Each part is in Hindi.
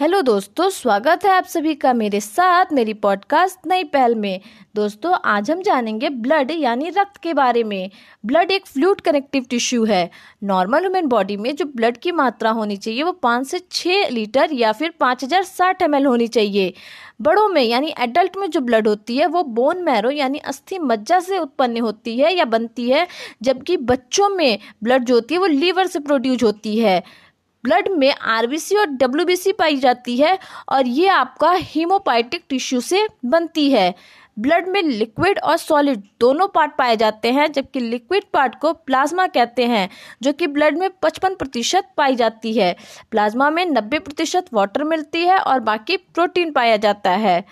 हेलो दोस्तों, स्वागत है आप सभी का मेरे साथ मेरी पॉडकास्ट नई पहल में। दोस्तों, आज हम जानेंगे ब्लड यानी रक्त के बारे में। ब्लड एक फ्लूड कनेक्टिव टिश्यू है। नॉर्मल ह्यूमन बॉडी में जो ब्लड की मात्रा होनी चाहिए वो पाँच से छः लीटर या फिर पाँच हज़ार साठ एम होनी चाहिए। बड़ों में यानी एडल्ट में जो ब्लड होती है वो बोन मैरो यानी अस्थि मज्जा से उत्पन्न होती है या बनती है, जबकि बच्चों में ब्लड जो होती है वो लीवर से प्रोड्यूस होती है। ब्लड में आरबीसी और डब्ल्यूबीसी पाई जाती है और ये आपका हीमोपाइटिक टिश्यू से बनती है। ब्लड में लिक्विड और सॉलिड दोनों पार्ट पाए जाते हैं, जबकि लिक्विड पार्ट को प्लाज्मा कहते हैं, जो कि ब्लड में पचपन प्रतिशत पाई जाती है। प्लाज्मा में नब्बे प्रतिशत वाटर मिलती है और बाकी प्रोटीन पाया जाता है।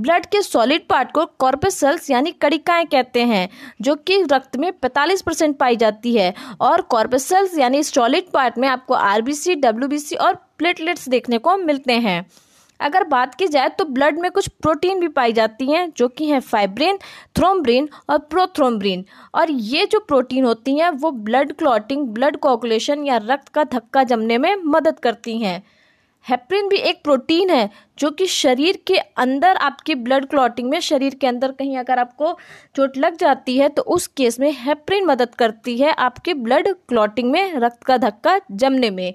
ब्लड के सॉलिड पार्ट को कॉर्पेसल्स यानी कड़िकाएँ कहते हैं, जो कि रक्त में 45 परसेंट पाई जाती है। और कॉर्पेसल्स यानी सॉलिड पार्ट में आपको आरबीसी, डब्ल्यूबीसी और प्लेटलेट्स देखने को मिलते हैं। अगर बात की जाए तो ब्लड में कुछ प्रोटीन भी पाई जाती हैं, जो कि हैं फाइब्रिन, थ्रोम्ब्रिन और प्रोथ्रोम्ब्रिन। और ये जो प्रोटीन होती हैं, वो ब्लड क्लॉटिंग, ब्लड कोकुलेशन या रक्त का धक्का जमने में मदद करती हैं। हेप्रिन भी एक प्रोटीन है, जो कि शरीर के अंदर आपके ब्लड क्लॉटिंग में, शरीर के अंदर कहीं अगर आपको चोट लग जाती है तो उस केस में हेप्रिन मदद करती है आपके ब्लड क्लॉटिंग में रक्त का धक्का जमने में।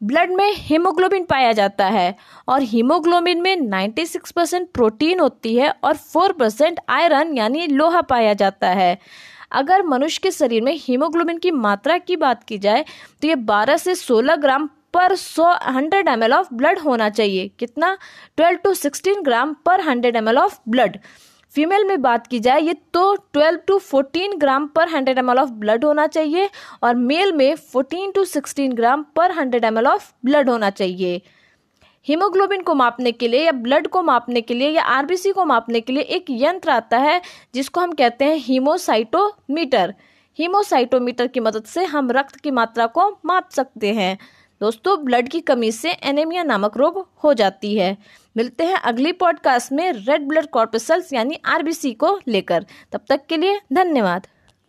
ब्लड में हीमोग्लोबिन पाया जाता है और हीमोग्लोबिन में 96 परसेंट प्रोटीन होती है और 4 परसेंट आयरन यानी लोहा पाया जाता है। अगर मनुष्य के शरीर में हीमोग्लोबिन की मात्रा की बात की जाए तो ये 12 से 16 ग्राम पर सौ हंड्रेड एम ऑफ़ ब्लड होना चाहिए। कितना? ट्वेल्व टू सिक्सटीन ग्राम पर hundred M of blood female में बात की जाए, ये तो 12 टू 14 ग्राम पर 100 एम ऑफ़ ब्लड होना चाहिए और मेल में 14 टू 16 ग्राम पर 100 एम ऑफ़ ब्लड होना चाहिए। हीमोग्लोबिन को मापने के लिए या ब्लड को मापने के लिए या आरबीसी को मापने के लिए एक यंत्र आता है, जिसको हम कहते हैं हीमोसाइटोमीटर हीमोसाइटोमीटर की मदद से हम रक्त की मात्रा को माप सकते हैं। दोस्तों, ब्लड की कमी से एनेमिया नामक रोग हो जाती है। मिलते हैं अगली पॉडकास्ट में रेड ब्लड कॉर्पसल्स यानी आरबीसी को लेकर। तब तक के लिए धन्यवाद।